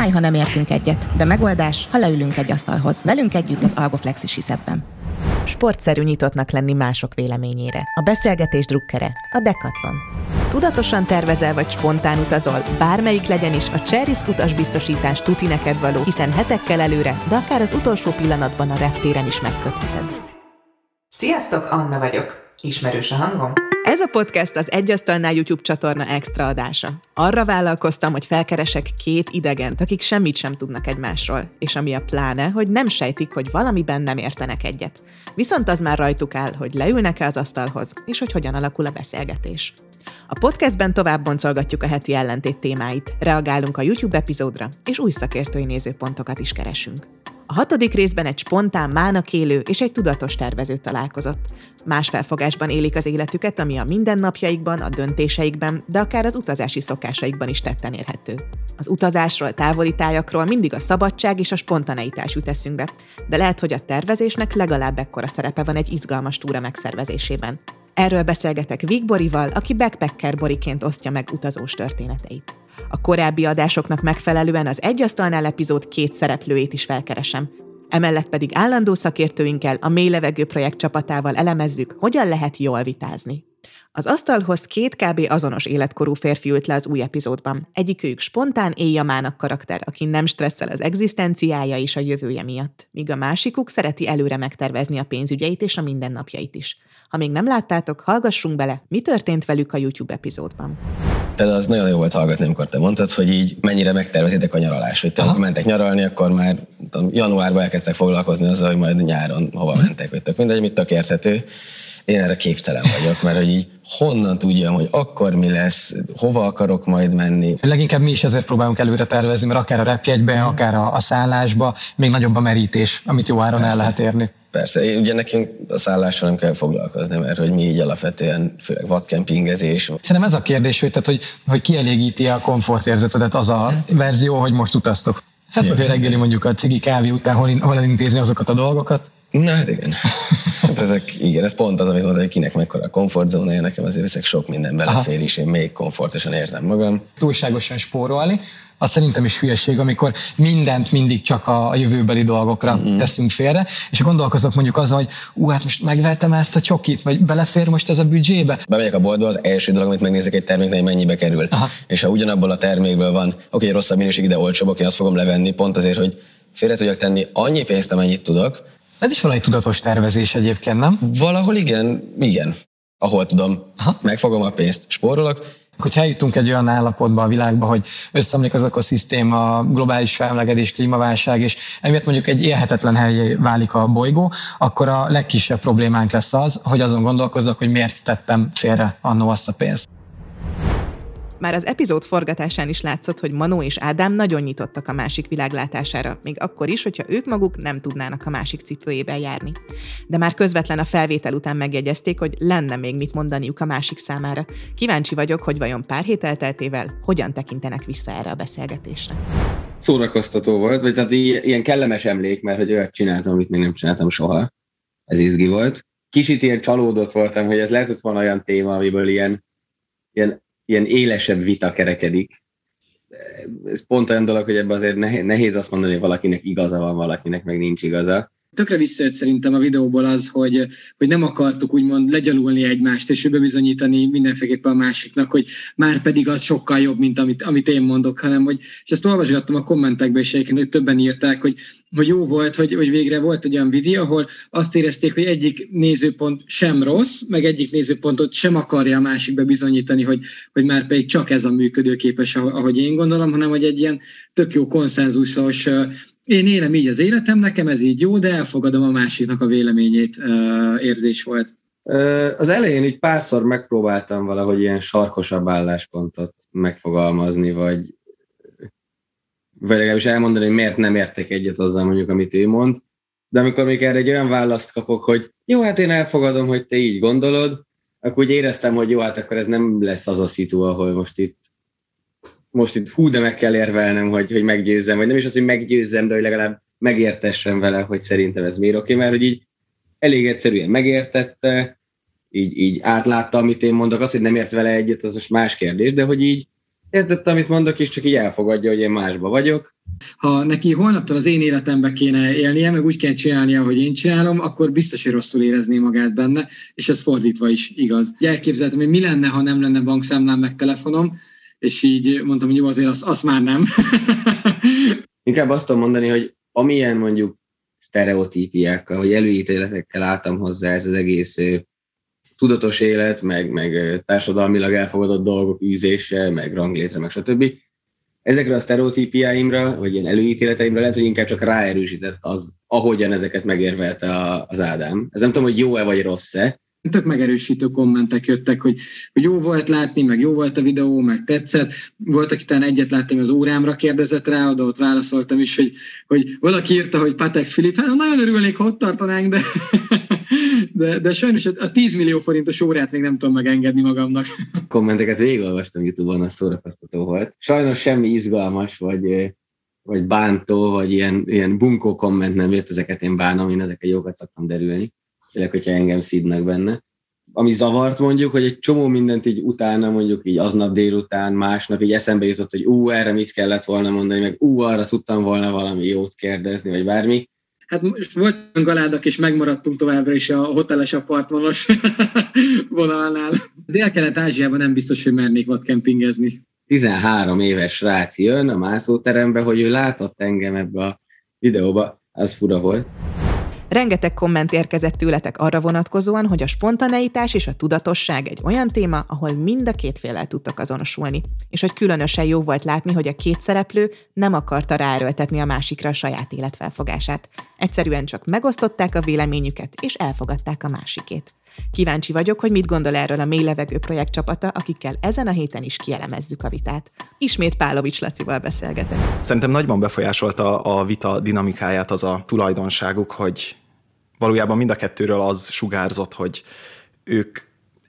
Fáj, ha nem értünk egyet, de megoldás, ha leülünk egy asztalhoz. Velünk együtt az Algoflex is hisz ebben. Sportszerű nyitottnak lenni mások véleményére. A beszélgetés drukkere, a Decathlon. Tudatosan tervezel vagy spontán utazol, bármelyik legyen is, a Cserisk utasbiztosítás tuti neked való, hiszen hetekkel előre, de akár az utolsó pillanatban a reptéren is megkötheted. Sziasztok, Anna vagyok. Ismerős a hangom? Ez a podcast az Egyasztalnál YouTube csatorna extra adása. Arra vállalkoztam, hogy felkeresek két idegent, akik semmit sem tudnak egymásról, és ami a pláne, hogy nem sejtik, hogy valamiben nem értenek egyet. Viszont az már rajtuk áll, hogy leülnek-e az asztalhoz, és hogy hogyan alakul a beszélgetés. A podcastben tovább boncolgatjuk a heti ellentét témáit, reagálunk a YouTube epizódra, és új szakértői nézőpontokat is keresünk. A hatodik részben egy spontán, mának élő és egy tudatos tervező találkozott. Más felfogásban élik az életüket, ami a mindennapjaikban, a döntéseikben, de akár az utazási szokásaikban is tetten érhető. Az utazásról, távoli tájakról mindig a szabadság és a spontaneitás jut eszünkbe, de lehet, hogy a tervezésnek legalább ekkora szerepe van egy izgalmas túra megszervezésében. Erről beszélgetek Vig Borival, aki backpacker Boriként osztja meg utazós történeteit. A korábbi adásoknak megfelelően az Egy Asztalnál epizód két szereplőjét is felkeresem. Emellett pedig állandó szakértőinkkel, a Mély Levegő projekt csapatával elemezzük, hogyan lehet jól vitázni. Az asztalhoz két kb. azonos életkorú férfi ült le az új epizódban. Egyikőjük spontán éjjamának karakter, aki nem stresszel az egzisztenciája és a jövője miatt, míg a másikuk szereti előre megtervezni a pénzügyeit és a mindennapjait is. Ha még nem láttátok, hallgassunk bele, mi történt velük a YouTube epizódban. Például az nagyon jó volt hallgatni, amikor te mondtad, hogy így mennyire megtervezitek a nyaralást. Hogy te, amikor mentek nyaralni, akkor már tudom, januárban elkezdtek foglalkozni azzal, hogy majd nyáron hova mentek, vagy tök mindegy, mit tök érthető. Én erre képtelen vagyok, mert hogy így honnan tudjam, hogy akkor mi lesz, hova akarok majd menni. Leginkább mi is ezért próbálunk előre tervezni, mert akár a repjegybe, akár a, a szállásba még nagyobb a merítés, amit jó áron Persze. el lehet érni. Persze, ugye nekünk a szállással nem kell foglalkozni, mert hogy mi így alapvetően, főleg vadkempingezés. Szerintem ez a kérdés, hogy, tehát, hogy, hogy kielégíti a komfortérzetedet az a verzió, hogy most utaztok. Hát, hogy reggeli mondjuk a cigi kávé után hol, hol elintézni azokat a dolgokat. Na hát igen. Hát ezek, igen, ez pont az, amit mondta, hogy kinek mekkora a komfortzónája, nekem azért ezek sok minden belefér, és én még komfortosan érzem magam. Túlságosan spórolni, az szerintem is hülyeség, amikor mindent mindig csak a jövőbeli dolgokra mm-hmm. teszünk félre, és gondolkozok mondjuk azon, hogy ú, hát most megvettem ezt a csokit, vagy belefér most ez a büdzsébe. Bemegyek a boltba, az első dolog, amit megnézek egy terméknél, hogy mennyibe kerül. Aha. És ha ugyanabból a termékből van, oké, rosszabb minőség, de olcsóbb, én azt fogom levenni, pont azért, hogy félre tudjak tenni annyi pénzt, amennyit tudok. Ez is valami tudatos tervezés egyébként, nem? Valahol igen, igen. Ahol tudom, Aha. megfogom a pénzt, spórolok, Hogyha eljutunk egy olyan állapotba a világba, hogy összeomlik az ökoszisztéma, globális felmelegedés, klímaválság, és emiatt mondjuk egy élhetetlen helyé válik a bolygó, akkor a legkisebb problémánk lesz az, hogy azon gondolkozzak, hogy miért tettem félre annó azt a pénzt. Már az epizód forgatásán is látszott, hogy Manó és Ádám nagyon nyitottak a másik világlátására, még akkor is, hogyha ők maguk nem tudnának a másik cipőjében járni. De már közvetlen a felvétel után megjegyezték, hogy lenne még mit mondaniuk a másik számára. Kíváncsi vagyok, hogy vajon pár hét elteltével hogyan tekintenek vissza erre a beszélgetésre. Szórakoztató volt, vagy tehát ilyen kellemes emlék, mert hogy olyat csináltam, amit még nem csináltam soha. Ez izgi volt. Kicsit ilyen csalódott voltam, hogy ez lehetett volna olyan téma, amiből ilyen, ilyen ilyen élesebb vita kerekedik. Ez pont olyan dolog, hogy ebben azért nehéz azt mondani, hogy valakinek igaza van, valakinek meg nincs igaza tökre visszajött szerintem a videóból az, hogy, hogy nem akartuk úgymond legyalulni egymást, és bebizonyítani mindenféleképpen a másiknak, hogy már pedig az sokkal jobb, mint amit, amit én mondok, hanem hogy, és ezt olvasgattam a kommentekben is egyébként, hogy többen írták, hogy, hogy jó volt, hogy, hogy végre volt egy olyan videó, ahol azt érezték, hogy egyik nézőpont sem rossz, meg egyik nézőpontot sem akarja a másikbe bizonyítani, hogy, hogy már pedig csak ez a működőképes, ahogy én gondolom, hanem hogy egy ilyen tök jó konszenzusos én élem így az életem, nekem ez így jó, de elfogadom a másiknak a véleményét, érzés volt. Az elején így párszor megpróbáltam valahogy ilyen sarkosabb álláspontot megfogalmazni, vagy, vagy legalábbis elmondani, hogy miért nem értek egyet azzal mondjuk, amit ő mond. De amikor még erre egy olyan választ kapok, hogy jó, hát én elfogadom, hogy te így gondolod, akkor úgy éreztem, hogy jó, hát akkor ez nem lesz az a szitu, ahol most itt most itt hú, de meg kell érvelnem, hogy, hogy meggyőzzem, vagy nem is az, hogy meggyőzzem, de hogy legalább megértessem vele, hogy szerintem ez miért oké, mert hogy így elég egyszerűen megértette, így, így átlátta, amit én mondok, az, hogy nem ért vele egyet, az most más kérdés, de hogy így értette, amit mondok, és csak így elfogadja, hogy én másba vagyok, Ha neki holnaptól az én életembe kéne élnie, meg úgy kell csinálnia, hogy én csinálom, akkor biztos, hogy rosszul érezné magát benne, és ez fordítva is igaz. Elképzeltem, hogy mi lenne, ha nem lenne bankszámlám meg telefonom, és így mondtam, hogy jó, azért azt, azt már nem. Inkább azt tudom mondani, hogy amilyen mondjuk sztereotípiákkal, vagy előítéletekkel álltam hozzá ez az egész tudatos élet, meg, meg társadalmilag elfogadott dolgok űzése, meg ranglétre, meg stb. Ezekre a sztereotípiáimra, vagy ilyen előítéleteimre lehet, hogy inkább csak ráerősített az, ahogyan ezeket megérvelte az Ádám. Ez nem tudom, hogy jó-e vagy rossz-e, tök megerősítő kommentek jöttek, hogy, hogy jó volt látni, meg jó volt a videó, meg tetszett. Volt, aki talán egyet láttam, az órámra kérdezett rá, oda ott válaszoltam is, hogy, hogy valaki írta, hogy Patek Filip, hát nagyon örülnék, ha ott tartanánk, de, de, de sajnos a 10 millió forintos órát még nem tudom megengedni magamnak. Kommenteket végigolvastam YouTube-on, az szórakoztató volt. Sajnos semmi izgalmas, vagy, vagy bántó, vagy ilyen, ilyen bunkó komment nem jött, ezeket én bánom, én ezeket jókat szoktam derülni főleg, hogyha engem szídnak benne. Ami zavart mondjuk, hogy egy csomó mindent így utána, mondjuk így aznap délután, másnap így eszembe jutott, hogy ú, erre mit kellett volna mondani, meg ú, arra tudtam volna valami jót kérdezni, vagy bármi. Hát most voltunk galádak, és megmaradtunk továbbra is a hoteles apartmanos vonalnál. Dél-Kelet-Ázsiában nem biztos, hogy mernék vadkempingezni. 13 éves srác jön a mászóterembe, hogy ő látott engem ebbe a videóba, az fura volt. Rengeteg komment érkezett tőletek arra vonatkozóan, hogy a spontaneitás és a tudatosság egy olyan téma, ahol mind a két félel tudtak azonosulni, és hogy különösen jó volt látni, hogy a két szereplő nem akarta ráerőltetni a másikra a saját életfelfogását. Egyszerűen csak megosztották a véleményüket, és elfogadták a másikét. Kíváncsi vagyok, hogy mit gondol erről a Mély Levegő projekt csapata, akikkel ezen a héten is kielemezzük a vitát. Ismét Pálovics Lacival beszélgetek. Szerintem nagyban befolyásolta a vita dinamikáját az a tulajdonságuk, hogy valójában mind a kettőről az sugárzott, hogy ők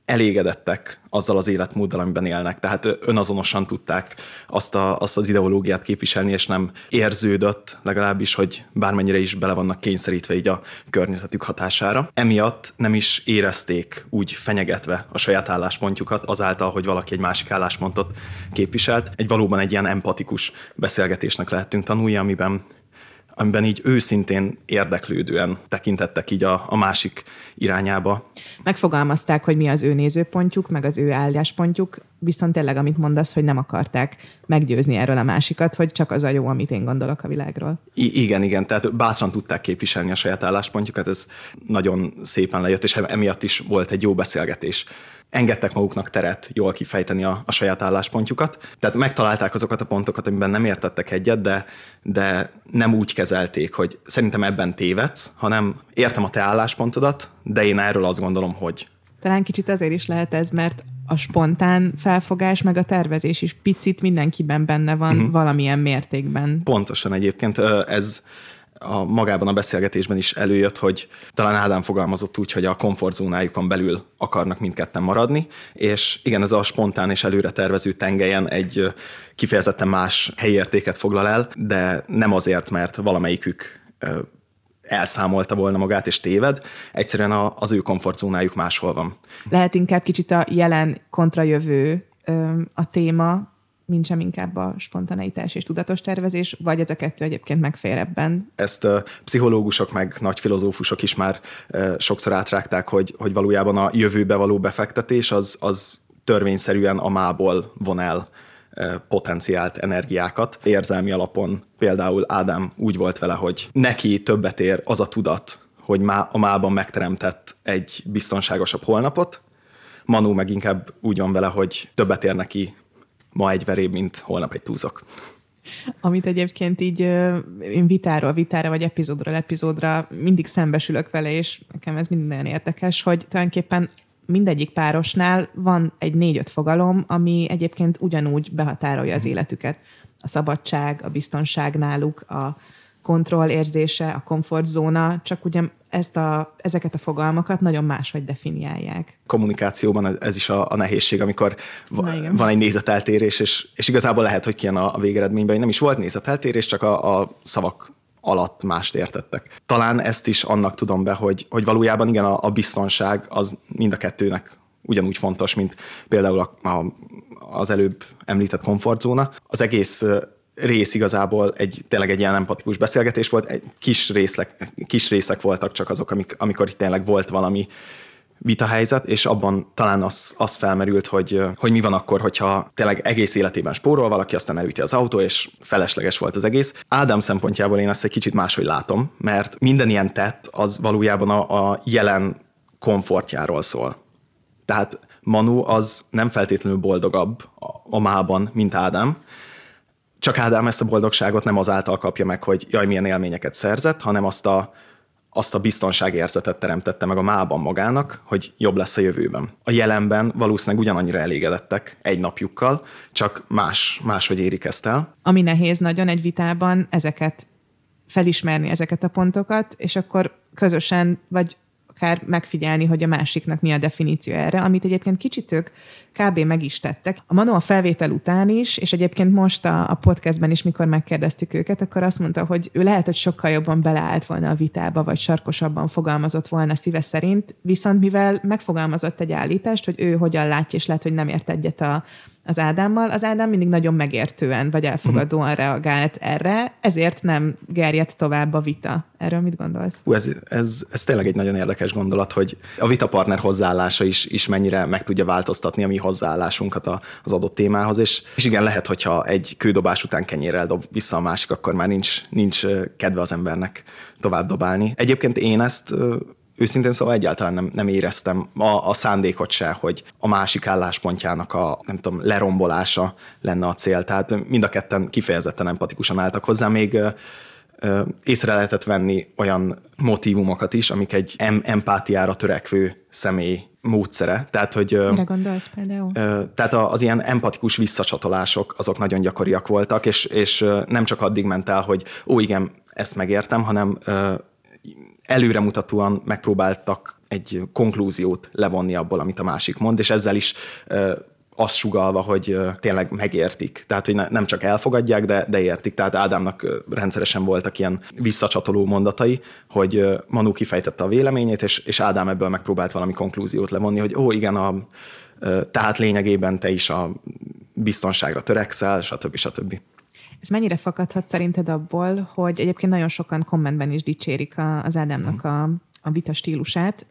elégedettek azzal az életmóddal, amiben élnek. Tehát önazonosan tudták azt, a, azt az ideológiát képviselni, és nem érződött legalábbis, hogy bármennyire is bele vannak kényszerítve így a környezetük hatására. Emiatt nem is érezték úgy fenyegetve a saját álláspontjukat azáltal, hogy valaki egy másik álláspontot képviselt. Egy valóban egy ilyen empatikus beszélgetésnek lehetünk tanulni, amiben amiben így őszintén érdeklődően tekintettek így a, a másik irányába. Megfogalmazták, hogy mi az ő nézőpontjuk, meg az ő álláspontjuk, viszont tényleg, amit mondasz, hogy nem akarták meggyőzni erről a másikat, hogy csak az a jó, amit én gondolok a világról. I- igen, igen, tehát bátran tudták képviselni a saját álláspontjukat, ez nagyon szépen lejött, és emiatt is volt egy jó beszélgetés engedtek maguknak teret jól kifejteni a, a saját álláspontjukat. Tehát megtalálták azokat a pontokat, amiben nem értettek egyet, de, de nem úgy kezelték, hogy szerintem ebben tévedsz, hanem értem a te álláspontodat, de én erről azt gondolom, hogy. Talán kicsit azért is lehet ez, mert a spontán felfogás, meg a tervezés is picit mindenkiben benne van uh-huh. valamilyen mértékben. Pontosan egyébként ez a magában a beszélgetésben is előjött, hogy talán Ádám fogalmazott úgy, hogy a komfortzónájukon belül akarnak mindketten maradni, és igen, ez a spontán és előre tervező tengelyen egy kifejezetten más helyértéket foglal el, de nem azért, mert valamelyikük elszámolta volna magát és téved, egyszerűen az ő komfortzónájuk máshol van. Lehet inkább kicsit a jelen kontrajövő a téma, mint sem inkább a spontaneitás és tudatos tervezés, vagy ez a kettő egyébként megfér ebben? Ezt uh, pszichológusok meg nagy filozófusok is már sokszor átrágták, hogy, hogy valójában a jövőbe való befektetés az, az törvényszerűen a mából von el potenciált energiákat. Érzelmi alapon például Ádám úgy volt vele, hogy neki többet ér az a tudat, hogy má, a mában megteremtett egy biztonságosabb holnapot, Manu meg inkább úgy van vele, hogy többet ér neki ma egy veréb, mint holnap egy túzok. Amit egyébként így én vitáról vitára, vagy epizódról epizódra mindig szembesülök vele, és nekem ez minden nagyon érdekes, hogy tulajdonképpen mindegyik párosnál van egy négy-öt fogalom, ami egyébként ugyanúgy behatárolja az életüket. A szabadság, a biztonság náluk, a kontroll érzése, a komfortzóna, csak ugye ezt a, ezeket a fogalmakat nagyon máshogy definiálják. Kommunikációban ez is a, a nehézség, amikor va- van egy nézeteltérés, és, és igazából lehet, hogy kijön a, a végeredményben, hogy nem is volt nézeteltérés, csak a, a szavak alatt mást értettek. Talán ezt is annak tudom be, hogy, hogy valójában igen, a, a biztonság az mind a kettőnek ugyanúgy fontos, mint például a, a, az előbb említett komfortzóna. Az egész rész igazából egy, tényleg egy ilyen empatikus beszélgetés volt, egy kis, részlek, kis részek voltak csak azok, amik, amikor itt tényleg volt valami vitahelyzet, és abban talán az, az felmerült, hogy, hogy mi van akkor, hogyha tényleg egész életében spórol valaki, aztán elüti az autó, és felesleges volt az egész. Ádám szempontjából én ezt egy kicsit máshogy látom, mert minden ilyen tett az valójában a, a jelen komfortjáról szól. Tehát Manu az nem feltétlenül boldogabb a, a mában, mint Ádám, csak Ádám ezt a boldogságot nem azáltal kapja meg, hogy jaj, milyen élményeket szerzett, hanem azt a, azt a biztonságérzetet teremtette meg a mában magának, hogy jobb lesz a jövőben. A jelenben valószínűleg ugyanannyira elégedettek egy napjukkal, csak más, máshogy érik ezt el. Ami nehéz nagyon egy vitában, ezeket felismerni ezeket a pontokat, és akkor közösen, vagy akár megfigyelni, hogy a másiknak mi a definíció erre, amit egyébként kicsit ők kb. meg is tettek. A Manu a felvétel után is, és egyébként most a, a podcastben is, mikor megkérdeztük őket, akkor azt mondta, hogy ő lehet, hogy sokkal jobban beleállt volna a vitába, vagy sarkosabban fogalmazott volna szíve szerint, viszont mivel megfogalmazott egy állítást, hogy ő hogyan látja, és lehet, hogy nem ért egyet a, az Ádámmal, az Ádám mindig nagyon megértően vagy elfogadóan uh-huh. reagált erre, ezért nem gerjedt tovább a vita. Erről mit gondolsz? Hú, ez, ez, ez tényleg egy nagyon érdekes gondolat, hogy a vitapartner hozzáállása is, is mennyire meg tudja változtatni a mi hozzáállásunkat az adott témához, és, és igen, lehet, hogyha egy kődobás után kenyérrel dob vissza a másik, akkor már nincs, nincs kedve az embernek tovább dobálni. Egyébként én ezt őszintén szóval egyáltalán nem, nem éreztem a, a szándékot se, hogy a másik álláspontjának a nem tudom, lerombolása lenne a cél. Tehát mind a ketten kifejezetten empatikusan álltak hozzá, még észre lehetett venni olyan motivumokat is, amik egy em- empátiára törekvő személy módszere. Tehát, hogy, Mire gondolsz például? Tehát az ilyen empatikus visszacsatolások, azok nagyon gyakoriak voltak, és, és nem csak addig ment el, hogy ó, igen, ezt megértem, hanem előremutatóan megpróbáltak egy konklúziót levonni abból, amit a másik mond, és ezzel is azt sugalva, hogy tényleg megértik. Tehát, hogy nem csak elfogadják, de, de értik. Tehát Ádámnak rendszeresen voltak ilyen visszacsatoló mondatai, hogy Manu kifejtette a véleményét, és, és Ádám ebből megpróbált valami konklúziót levonni, hogy ó, igen, a, tehát lényegében te is a biztonságra törekszel, stb. stb. Ez mennyire fakadhat szerinted abból, hogy egyébként nagyon sokan kommentben is dicsérik az Ádámnak a, a vita stílusát.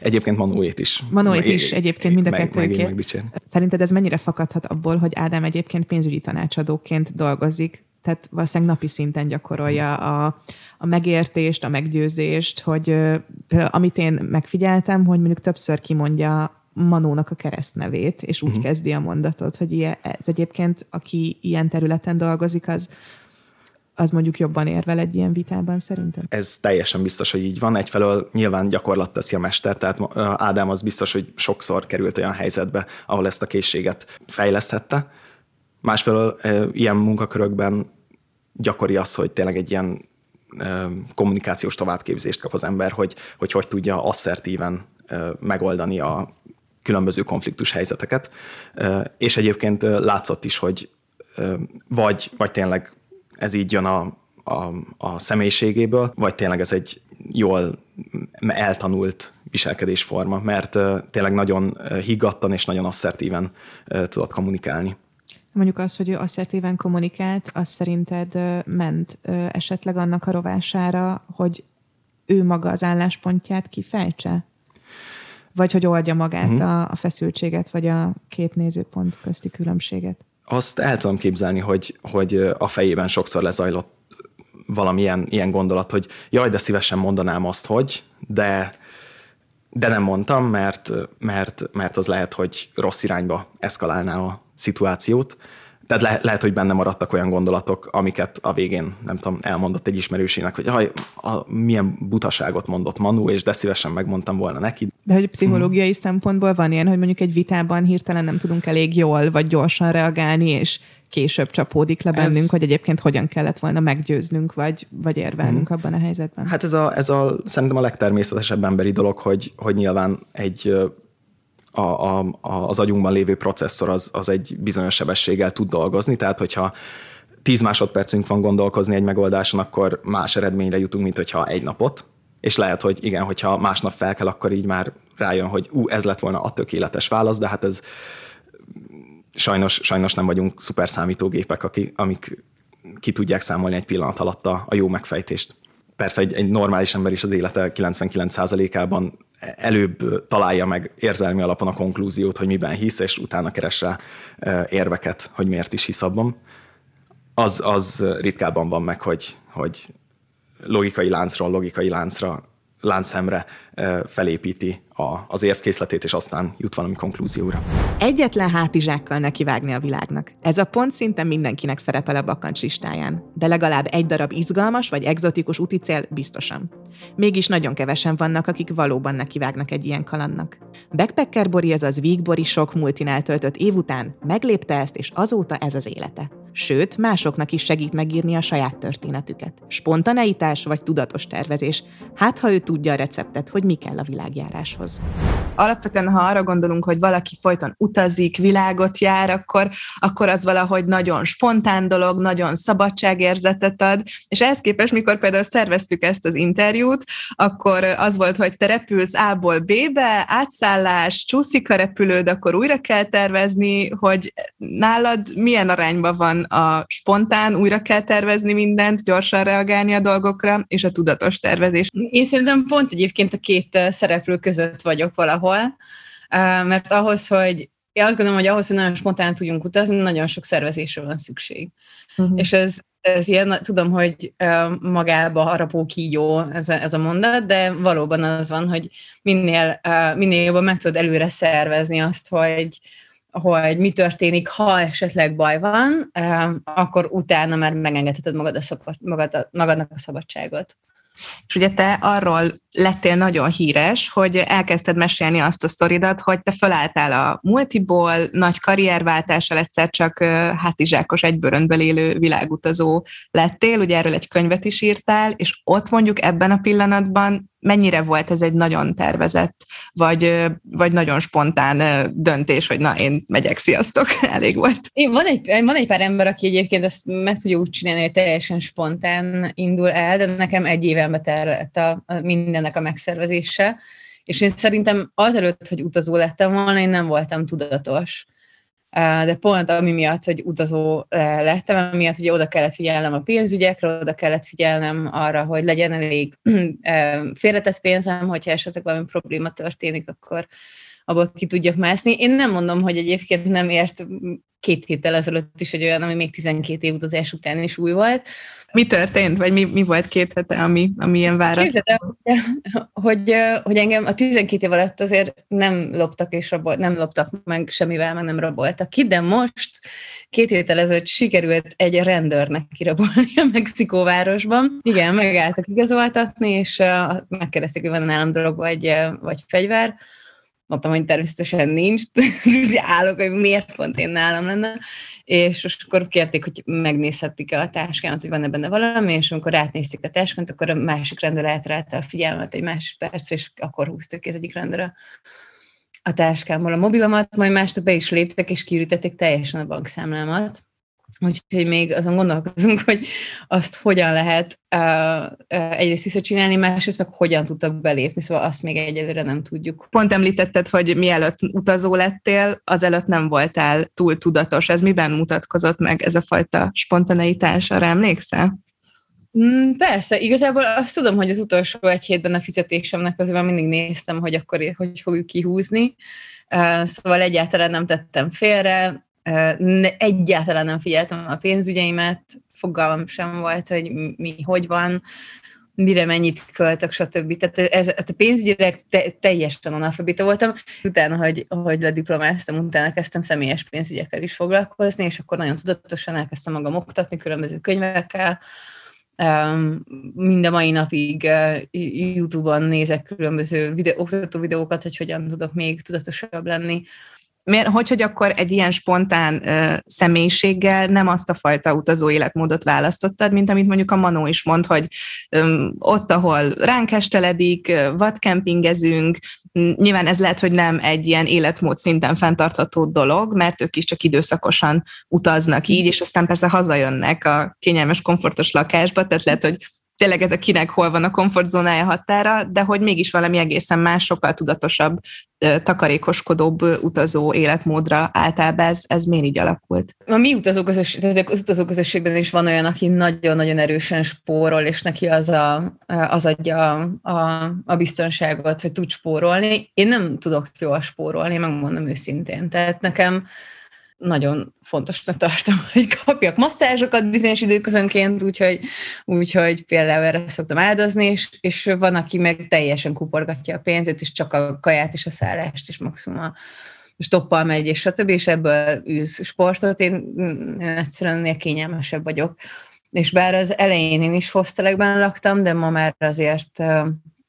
Egyébként Manóét is. Manóét is egyébként mind a kettőkért. Szerinted ez mennyire fakadhat abból, hogy Ádám egyébként pénzügyi tanácsadóként dolgozik, tehát valószínűleg napi szinten gyakorolja a, a megértést, a meggyőzést, hogy amit én megfigyeltem, hogy mondjuk többször kimondja Manónak a keresztnevét, és úgy uh-huh. kezdi a mondatot, hogy ilyen, ez egyébként, aki ilyen területen dolgozik, az, az mondjuk jobban érvel egy ilyen vitában szerintem? Ez teljesen biztos, hogy így van. Egyfelől nyilván gyakorlat teszi a mester, tehát Ádám az biztos, hogy sokszor került olyan helyzetbe, ahol ezt a készséget fejleszthette. Másfelől ilyen munkakörökben gyakori az, hogy tényleg egy ilyen kommunikációs továbbképzést kap az ember, hogy hogy, hogy tudja asszertíven megoldani a különböző konfliktus helyzeteket, és egyébként látszott is, hogy vagy, vagy tényleg ez így jön a, a, a személyiségéből, vagy tényleg ez egy jól eltanult viselkedésforma, mert tényleg nagyon higgadtan és nagyon asszertíven tudott kommunikálni. Mondjuk az, hogy ő asszertíven kommunikált, az szerinted ment esetleg annak a rovására, hogy ő maga az álláspontját kifejtse? Vagy hogy oldja magát uh-huh. a, a feszültséget, vagy a két nézőpont közti különbséget? Azt el tudom képzelni, hogy, hogy a fejében sokszor lezajlott valamilyen ilyen gondolat, hogy jaj, de szívesen mondanám azt, hogy, de, de nem mondtam, mert, mert, mert az lehet, hogy rossz irányba eszkalálná a szituációt. Tehát le, lehet, hogy benne maradtak olyan gondolatok, amiket a végén, nem tudom, elmondott egy ismerősének, hogy haj, a, milyen butaságot mondott Manu, és de szívesen megmondtam volna neki. De hogy pszichológiai hmm. szempontból van ilyen, hogy mondjuk egy vitában hirtelen nem tudunk elég jól vagy gyorsan reagálni, és később csapódik le bennünk, ez... hogy egyébként hogyan kellett volna meggyőznünk, vagy, vagy érvelnünk hmm. abban a helyzetben. Hát ez, a, ez a, szerintem a legtermészetesebb emberi dolog, hogy, hogy nyilván egy a, a, az agyunkban lévő processzor az, az egy bizonyos sebességgel tud dolgozni, tehát hogyha 10 másodpercünk van gondolkozni egy megoldáson, akkor más eredményre jutunk, mint hogyha egy napot, és lehet, hogy igen, hogyha másnap fel kell, akkor így már rájön, hogy ú, ez lett volna a tökéletes válasz, de hát ez sajnos, sajnos nem vagyunk szuper számítógépek, akik, amik ki tudják számolni egy pillanat alatt a, a jó megfejtést. Persze egy, egy normális ember is az élete 99%-ában előbb találja meg érzelmi alapon a konklúziót, hogy miben hisz, és utána keres rá érveket, hogy miért is hisz abban. Az, az ritkábban van meg, hogy, hogy logikai láncról logikai láncra láncszemre felépíti a, az érvkészletét, és aztán jut valami konklúzióra. Egyetlen hátizsákkal nekivágni a világnak. Ez a pont szinte mindenkinek szerepel a bakancs listáján, de legalább egy darab izgalmas vagy egzotikus úticél biztosan. Mégis nagyon kevesen vannak, akik valóban nekivágnak egy ilyen kalannak. Backpacker Bori, azaz Vígbori sok multinál töltött év után meglépte ezt, és azóta ez az élete sőt, másoknak is segít megírni a saját történetüket. Spontaneitás vagy tudatos tervezés. Hát, ha ő tudja a receptet, hogy mi kell a világjáráshoz. Alapvetően, ha arra gondolunk, hogy valaki folyton utazik, világot jár, akkor, akkor az valahogy nagyon spontán dolog, nagyon szabadságérzetet ad, és ehhez képest, mikor például szerveztük ezt az interjút, akkor az volt, hogy te repülsz A-ból B-be, átszállás, csúszik a repülőd, akkor újra kell tervezni, hogy nálad milyen arányban van a spontán, újra kell tervezni mindent, gyorsan reagálni a dolgokra, és a tudatos tervezés. Én szerintem pont egyébként a két szereplő között vagyok valahol, mert ahhoz, hogy én azt gondolom, hogy ahhoz, hogy nagyon spontán tudjunk utazni, nagyon sok szervezésre van szükség. Uh-huh. És ez, ez ilyen, tudom, hogy magába harapó kígyó ez a, ez a mondat, de valóban az van, hogy minél, minél jobban meg tudod előre szervezni azt, hogy, hogy mi történik, ha esetleg baj van, akkor utána már megengedheted magad a szabad, magad, magadnak a szabadságot. És ugye te arról lettél nagyon híres, hogy elkezdted mesélni azt a sztoridat, hogy te felálltál a multiból, nagy karrierváltással egyszer csak hátizsákos egyböröntből élő világutazó lettél, ugye erről egy könyvet is írtál, és ott mondjuk ebben a pillanatban mennyire volt ez egy nagyon tervezett, vagy, vagy nagyon spontán döntés, hogy na, én megyek, sziasztok, elég volt. Én, van, egy, van egy pár ember, aki egyébként ezt meg tudja úgy csinálni, hogy teljesen spontán indul el, de nekem egy évenbe terült a, a mindennek a megszervezése, és én szerintem azelőtt, hogy utazó lettem volna, én nem voltam tudatos de pont ami miatt, hogy utazó lettem, miatt ugye oda kellett figyelnem a pénzügyekre, oda kellett figyelnem arra, hogy legyen elég félretett pénzem, hogyha esetleg valami probléma történik, akkor abból ki tudjak mászni. Én nem mondom, hogy egyébként nem ért két héttel ezelőtt is egy olyan, ami még 12 év utazás után is új volt. Mi történt, vagy mi, mi volt két hete, ami, ami ilyen váratlan? hogy, hogy engem a 12 év alatt azért nem loptak és rabol, nem loptak meg semmivel, meg nem raboltak ki, de most két héttel ezelőtt sikerült egy rendőrnek kirabolni a Mexikóvárosban. Igen, megálltak igazoltatni, és megkérdezték, hogy van nálam drog vagy, vagy fegyver mondtam, hogy természetesen nincs, állok, hogy miért pont én nálam lenne, és akkor kérték, hogy megnézhetik a táskámat, hogy van-e benne valami, és amikor átnézték a táskát, akkor a másik rendőr elterelte a figyelmet egy másik percre, és akkor húztak ki az egyik rendőr a táskámból a mobilomat, majd másnap be is léptek, és kiürítették teljesen a bankszámlámat. Úgyhogy még azon gondolkozunk, hogy azt hogyan lehet uh, uh, egyrészt visszacsinálni, másrészt meg hogyan tudtak belépni, szóval azt még egyelőre nem tudjuk. Pont említetted, hogy mielőtt utazó lettél, azelőtt nem voltál túl tudatos. Ez miben mutatkozott meg ez a fajta spontaneitás? Arra emlékszel? Mm, persze, igazából azt tudom, hogy az utolsó egy hétben a fizetésemnek azért mindig néztem, hogy akkor hogy fogjuk kihúzni. Szóval egyáltalán nem tettem félre, egyáltalán nem figyeltem a pénzügyeimet, fogalmam sem volt, hogy mi hogy van, mire mennyit költök, stb. Tehát ez, a pénzügyileg te, teljesen analfabita voltam. Utána, hogy, hogy lediplomáztam, utána kezdtem személyes pénzügyekkel is foglalkozni, és akkor nagyon tudatosan elkezdtem magam oktatni különböző könyvekkel. Mind a mai napig YouTube-on nézek különböző videó, oktató videókat, hogy hogyan tudok még tudatosabb lenni miért, hogy, hogy akkor egy ilyen spontán ö, személyiséggel nem azt a fajta utazó életmódot választottad, mint amit mondjuk a Manó is mond, hogy ö, ott, ahol ránk esteledik, vadkempingezünk, nyilván ez lehet, hogy nem egy ilyen életmód szinten fenntartható dolog, mert ők is csak időszakosan utaznak így, és aztán persze hazajönnek a kényelmes, komfortos lakásba, tehát lehet, hogy tényleg ez a kinek hol van a komfortzónája határa, de hogy mégis valami egészen más, sokkal tudatosabb, takarékoskodóbb utazó életmódra általában ez, ez miért így alakult? A mi utazóközösség, tehát az utazóközösségben is van olyan, aki nagyon-nagyon erősen spórol, és neki az, a, az adja a, a biztonságot, hogy tud spórolni. Én nem tudok jól spórolni, megmondom őszintén. Tehát nekem nagyon fontosnak tartom, hogy kapjak masszázsokat bizonyos időközönként, úgyhogy, úgyhogy például erre szoktam áldozni, és, és van, aki meg teljesen kuporgatja a pénzét, és csak a kaját és a szállást, és maximum a stoppal megy, és stb., és ebből űz sportot. Én, én egyszerűen ennél kényelmesebb vagyok. És bár az elején én is hostelekben laktam, de ma már azért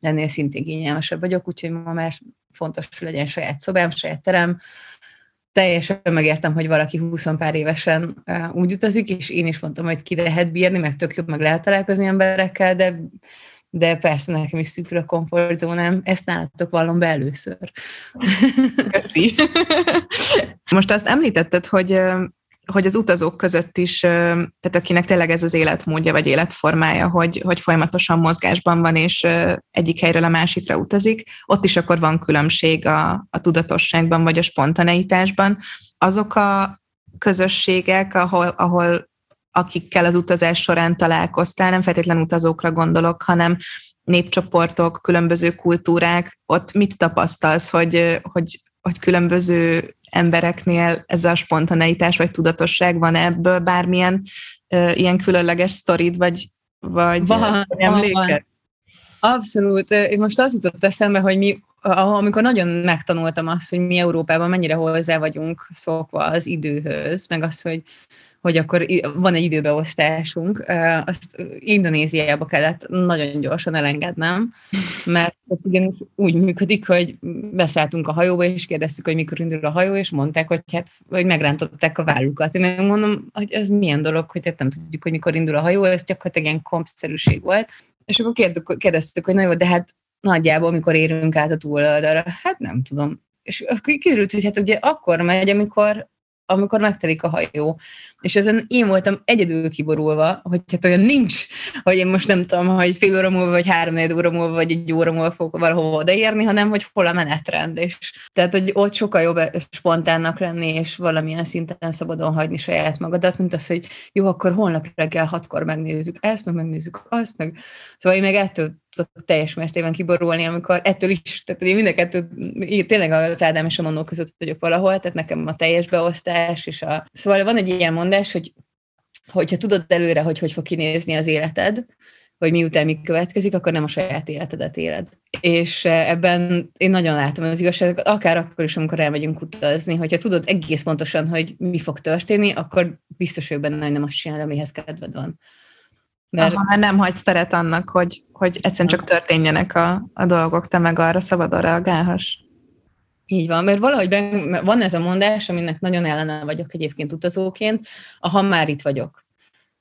ennél szintén kényelmesebb vagyok, úgyhogy ma már fontos, hogy legyen saját szobám, saját terem, teljesen megértem, hogy valaki 20 pár évesen úgy utazik, és én is mondtam, hogy ki lehet bírni, meg tök jobb, meg lehet találkozni emberekkel, de, de persze nekem is szűkül a komfortzónám, ezt nálatok vallom be először. Köszi. Most azt említetted, hogy hogy az utazók között is, tehát akinek tényleg ez az életmódja vagy életformája, hogy, hogy folyamatosan mozgásban van, és egyik helyről a másikra utazik, ott is akkor van különbség a, a tudatosságban vagy a spontaneitásban. Azok a közösségek, ahol, ahol akikkel az utazás során találkoztál, nem feltétlenül utazókra gondolok, hanem népcsoportok, különböző kultúrák, ott mit tapasztalsz, hogy, hogy, hogy különböző embereknél ez a spontaneitás vagy tudatosság van ebből bármilyen uh, ilyen különleges sztorid, vagy, vagy van, emléked? Abszolút. Én most az jutott eszembe, hogy mi, amikor nagyon megtanultam azt, hogy mi Európában mennyire hozzá vagyunk szokva az időhöz, meg az, hogy hogy akkor van egy időbeosztásunk, azt Indonéziába kellett nagyon gyorsan elengednem, mert ugyanis úgy működik, hogy beszálltunk a hajóba, és kérdeztük, hogy mikor indul a hajó, és mondták, hogy hát, hogy megrántották a vállukat. Én megmondom, hogy ez milyen dolog, hogy hát nem tudjuk, hogy mikor indul a hajó, ez gyakorlatilag ilyen kompszerűség volt. És akkor kérdeztük, kérdeztük, hogy na jó, de hát nagyjából, mikor érünk át a túloldalra, hát nem tudom. És akkor kiderült, hogy hát ugye akkor megy, amikor amikor megtelik a hajó. És ezen én voltam egyedül kiborulva, hogy hát olyan nincs, hogy én most nem tudom, hogy fél óra múlva, vagy három óra múlva, vagy egy óra múlva fogok valahova odaérni, hanem hogy hol a menetrend. És tehát, hogy ott sokkal jobb spontánnak lenni, és valamilyen szinten szabadon hagyni saját magadat, mint az, hogy jó, akkor holnap reggel hatkor megnézzük ezt, meg megnézzük azt, meg szóval én meg ettől tudok teljes mértékben kiborulni, amikor ettől is, tehát én mind a kettő, tényleg az Ádám és a Manó között vagyok valahol, tehát nekem a teljes beosztás, és a... Szóval van egy ilyen mondás, hogy hogyha tudod előre, hogy hogy fog kinézni az életed, hogy miután mi következik, akkor nem a saját életedet éled. És ebben én nagyon látom az igazságot, akár akkor is, amikor elmegyünk utazni, hogyha tudod egész pontosan, hogy mi fog történni, akkor biztos vagyok benne, hogy nem azt csinálod, amihez kedved van. Mert Aha, mert nem hagysz teret annak, hogy, hogy egyszerűen csak történjenek a, a dolgok, te meg arra szabadon reagálhass. Így van, mert valahogy ben, van ez a mondás, aminek nagyon ellene vagyok egyébként utazóként, a ha már itt vagyok.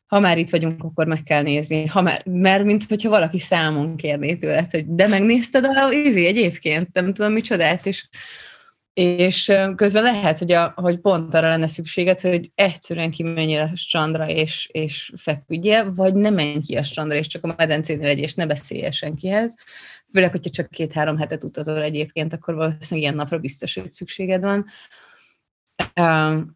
Ha már itt vagyunk, akkor meg kell nézni. Ha már, mert mint hogyha valaki számon kérné tőled, hogy de megnézted a ízi egyébként, nem tudom micsodát, és és közben lehet, hogy, a, hogy pont arra lenne szükséged, hogy egyszerűen kimenjél a strandra és, és feküdjél, vagy ne menj ki a strandra, és csak a medencénél legy, és ne beszélj senkihez. Főleg, hogyha csak két-három hetet utazol egyébként, akkor valószínűleg ilyen napra biztos, hogy szükséged van.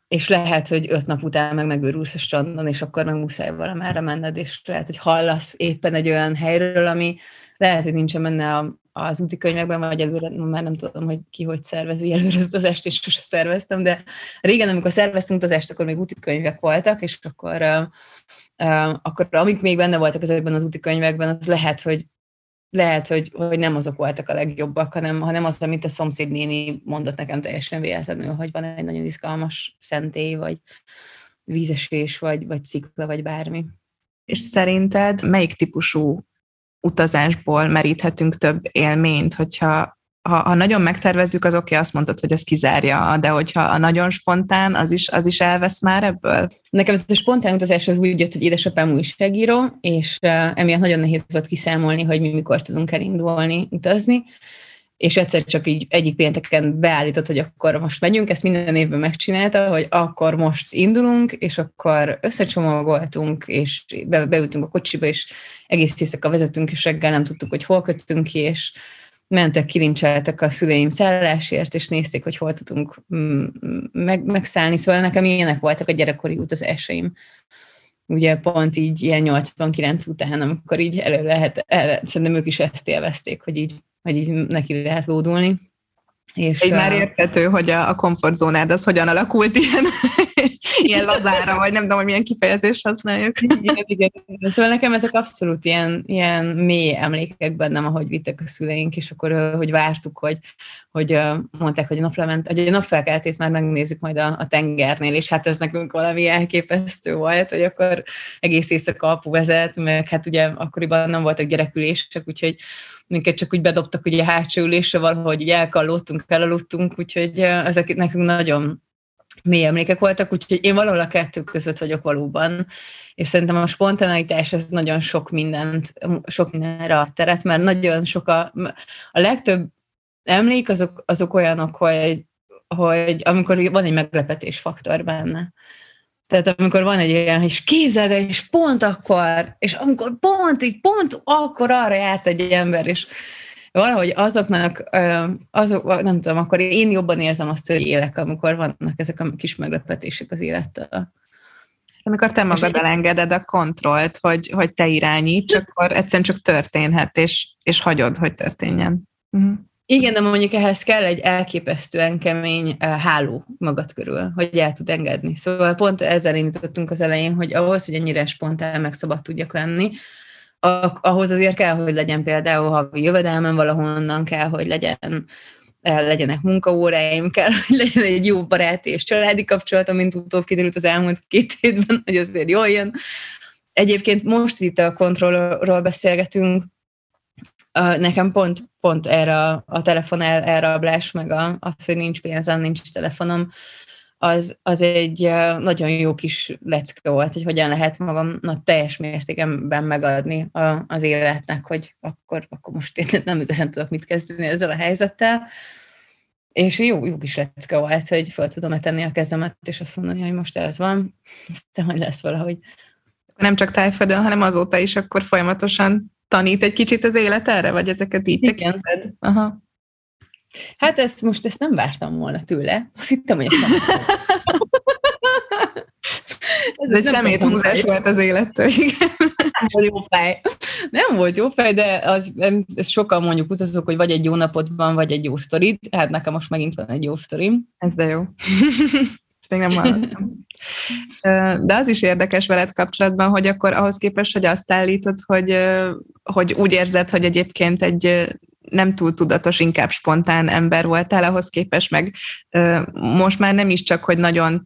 és lehet, hogy öt nap után meg megőrülsz a strandon, és akkor meg muszáj valamára menned, és lehet, hogy hallasz éppen egy olyan helyről, ami lehet, hogy nincsen benne a, az úti könyvekben, vagy előre, már nem tudom, hogy ki hogy szervezi előre az utazást, és sose szerveztem, de régen, amikor szerveztünk utazást, akkor még úti könyvek voltak, és akkor, uh, akkor amik még benne voltak ezekben az úti könyvekben, az lehet, hogy lehet, hogy, hogy nem azok voltak a legjobbak, hanem, hanem az, amit a szomszéd néni mondott nekem teljesen véletlenül, hogy van egy nagyon izgalmas szentély, vagy vízesés, vagy, vagy cikla, vagy bármi. És szerinted melyik típusú utazásból meríthetünk több élményt, hogyha ha, ha nagyon megtervezzük, az oké, okay, azt mondtad, hogy ez kizárja, de hogyha a nagyon spontán, az is, az is elvesz már ebből? Nekem ez a spontán utazás az úgy jött, hogy édesapám újságíró, és uh, emiatt nagyon nehéz volt kiszámolni, hogy mi mikor tudunk elindulni, utazni, és egyszer csak így egyik pénteken beállított, hogy akkor most megyünk, ezt minden évben megcsinálta, hogy akkor most indulunk, és akkor összecsomagoltunk, és be, beültünk a kocsiba, és egész éjszaka vezetünk, és reggel nem tudtuk, hogy hol kötünk ki, és mentek, kilincseltek a szüleim szállásért, és nézték, hogy hol tudunk meg, megszállni. Szóval nekem ilyenek voltak a gyerekkori utazásaim. Ugye pont így ilyen 89 után, amikor így elő lehet, el, szerintem ők is ezt élvezték, hogy így, hogy így neki lehet lódulni. És, Egy már érthető, hogy a, a komfortzónád az hogyan alakult ilyen, ilyen lazára, vagy nem tudom, hogy milyen kifejezést használjuk. Igen, igen. Szóval nekem ezek abszolút ilyen, ilyen mély emlékek bennem, ahogy vittek a szüleink, és akkor, hogy vártuk, hogy, hogy mondták, hogy a naplement, hogy a napfelkeltét már megnézzük majd a, a tengernél, és hát ez nekünk valami elképesztő volt, hogy akkor egész éjszaka apu vezet, meg hát ugye akkoriban nem voltak gyerekülések, úgyhogy minket csak úgy bedobtak ugye hátsó ülésre valahogy így elkallottunk, elaludtunk, úgyhogy ezek nekünk nagyon mély emlékek voltak, úgyhogy én valahol a kettő között vagyok valóban, és szerintem a spontaneitás ez nagyon sok mindent, sok mindenre ad teret, mert nagyon sok a, a legtöbb emlék azok, azok olyanok, hogy, hogy amikor van egy meglepetés faktor benne. Tehát amikor van egy olyan, és képzeld el, és pont akkor, és amikor pont, így pont akkor arra járt egy ember, és valahogy azoknak, azok, nem tudom, akkor én jobban érzem azt, hogy élek, amikor vannak ezek a kis meglepetések az élettel. Amikor te magad elengeded a kontrollt, hogy, hogy te irányíts, akkor egyszerűen csak történhet, és, és hagyod, hogy történjen. Uh-huh. Igen, de mondjuk ehhez kell egy elképesztően kemény háló magad körül, hogy el tud engedni. Szóval pont ezzel indítottunk az elején, hogy ahhoz, hogy ennyire spontán meg szabad tudjak lenni, ahhoz azért kell, hogy legyen például havi jövedelmem valahonnan, kell, hogy legyen legyenek munkaóráim, kell, hogy legyen egy jó baráti és családi kapcsolatom, mint utóbb kiderült az elmúlt két hétben, hogy azért jól jön. Egyébként most itt a kontrollról beszélgetünk, nekem pont, pont erre a, a telefon el, elrablás, meg a, az, hogy nincs pénzem, nincs telefonom, az, az egy nagyon jó kis lecke volt, hogy hogyan lehet magamnak teljes mértékben megadni a, az életnek, hogy akkor, akkor most én nem igazán tudok mit kezdeni ezzel a helyzettel. És jó, jó kis lecke volt, hogy fel tudom tenni a kezemet, és azt mondani, hogy most ez van, aztán hogy lesz valahogy. Nem csak tájföldön, hanem azóta is akkor folyamatosan tanít egy kicsit az élet erre, vagy ezeket így Igen. tekinted? Aha. Hát ezt most ezt nem vártam volna tőle. Azt hittem, hogy ezt nem Ez egy szeméthúzás volt az élettől, igen. Nem volt jó fej. Nem volt jó fej, de az, ez sokan mondjuk utazok, hogy vagy egy jó napot van, vagy egy jó sztorit. Hát nekem most megint van egy jó sztorim. Ez de jó. Még nem hallottam. De az is érdekes veled kapcsolatban, hogy akkor ahhoz képest, hogy azt állítod, hogy, hogy úgy érzed, hogy egyébként egy nem túl tudatos, inkább spontán ember voltál, ahhoz képest meg most már nem is csak, hogy nagyon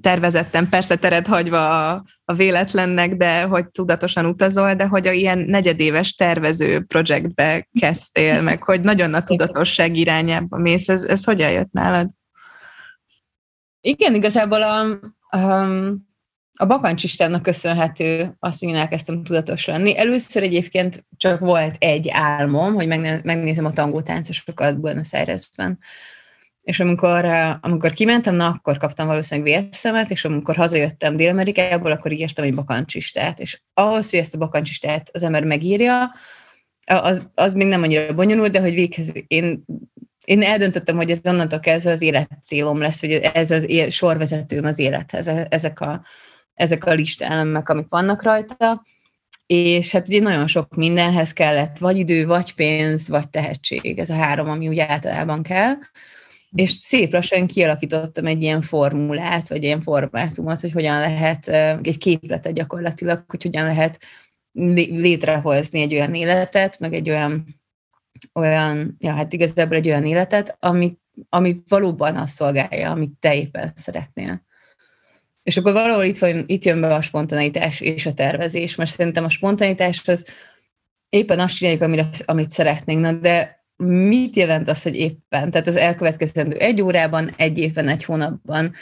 tervezetten, persze tered hagyva a, a véletlennek, de hogy tudatosan utazol, de hogy a ilyen negyedéves tervező projektbe kezdtél, meg hogy nagyon a tudatosság irányába mész, ez, ez hogyan jött nálad? Igen, igazából a, a, a Bakancs Istennek köszönhető azt, hogy én elkezdtem tudatos lenni. Először egyébként csak volt egy álmom, hogy megnézem a tangó táncosokat Buenos Airesben. És amikor, amikor kimentem, na, akkor kaptam valószínűleg vérszemet, és amikor hazajöttem Dél-Amerikából, akkor írtam egy bakancsistát. És ahhoz, hogy ezt a bakancsistát az ember megírja, az, az még nem annyira bonyolult, de hogy véghez én én eldöntöttem, hogy ez onnantól kezdve az életcélom lesz, hogy ez az él, sorvezetőm az élethez, e-, ezek a, ezek a listálemek, amik vannak rajta, és hát ugye nagyon sok mindenhez kellett vagy idő, vagy pénz, vagy tehetség, ez a három, ami úgy általában kell, és szép lassan kialakítottam egy ilyen formulát, vagy ilyen formátumot, hogy hogyan lehet, egy képletet gyakorlatilag, hogy hogyan lehet létrehozni egy olyan életet, meg egy olyan olyan, ja, hát igazából egy olyan életet, ami, ami valóban azt szolgálja, amit te éppen szeretnél. És akkor valahol itt, van, itt jön be a spontaneitás és a tervezés, mert szerintem a spontanitáshoz éppen azt csináljuk, amire, amit szeretnénk, na, de mit jelent az, hogy éppen? Tehát az elkövetkezendő egy órában, egy évben, egy hónapban,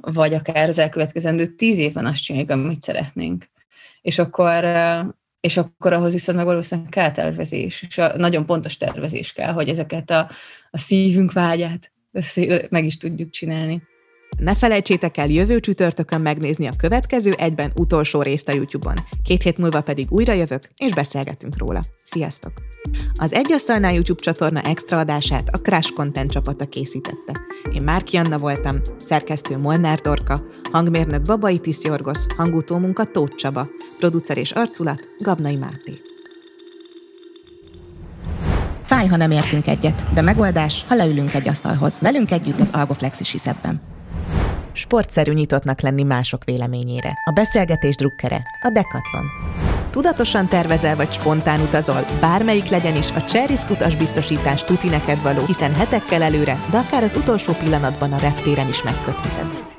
vagy akár az elkövetkezendő tíz évben azt csináljuk, amit szeretnénk. És akkor és akkor ahhoz viszont meg valószínűleg kell tervezés, és a, nagyon pontos tervezés kell, hogy ezeket a, a szívünk vágyát meg is tudjuk csinálni. Ne felejtsétek el jövő csütörtökön megnézni a következő egyben utolsó részt a YouTube-on. Két hét múlva pedig újra jövök, és beszélgetünk róla. Sziasztok! Az Egyasztalnál YouTube csatorna extra adását a Crash Content csapata készítette. Én Márki Anna voltam, szerkesztő Molnár Dorka, hangmérnök Babai Tisz Jorgosz, hangutómunka Tóth Csaba, producer és arculat Gabnai Máté. Fáj, ha nem értünk egyet, de megoldás, ha leülünk egy asztalhoz. Velünk együtt az Algoflex is hisz ebben. Sportszerű nyitottnak lenni mások véleményére. A beszélgetés drukkere, a Decathlon. Tudatosan tervezel vagy spontán utazol, bármelyik legyen is, a Cserrisk utasbiztosítás tuti neked való, hiszen hetekkel előre, de akár az utolsó pillanatban a reptéren is megkötheted.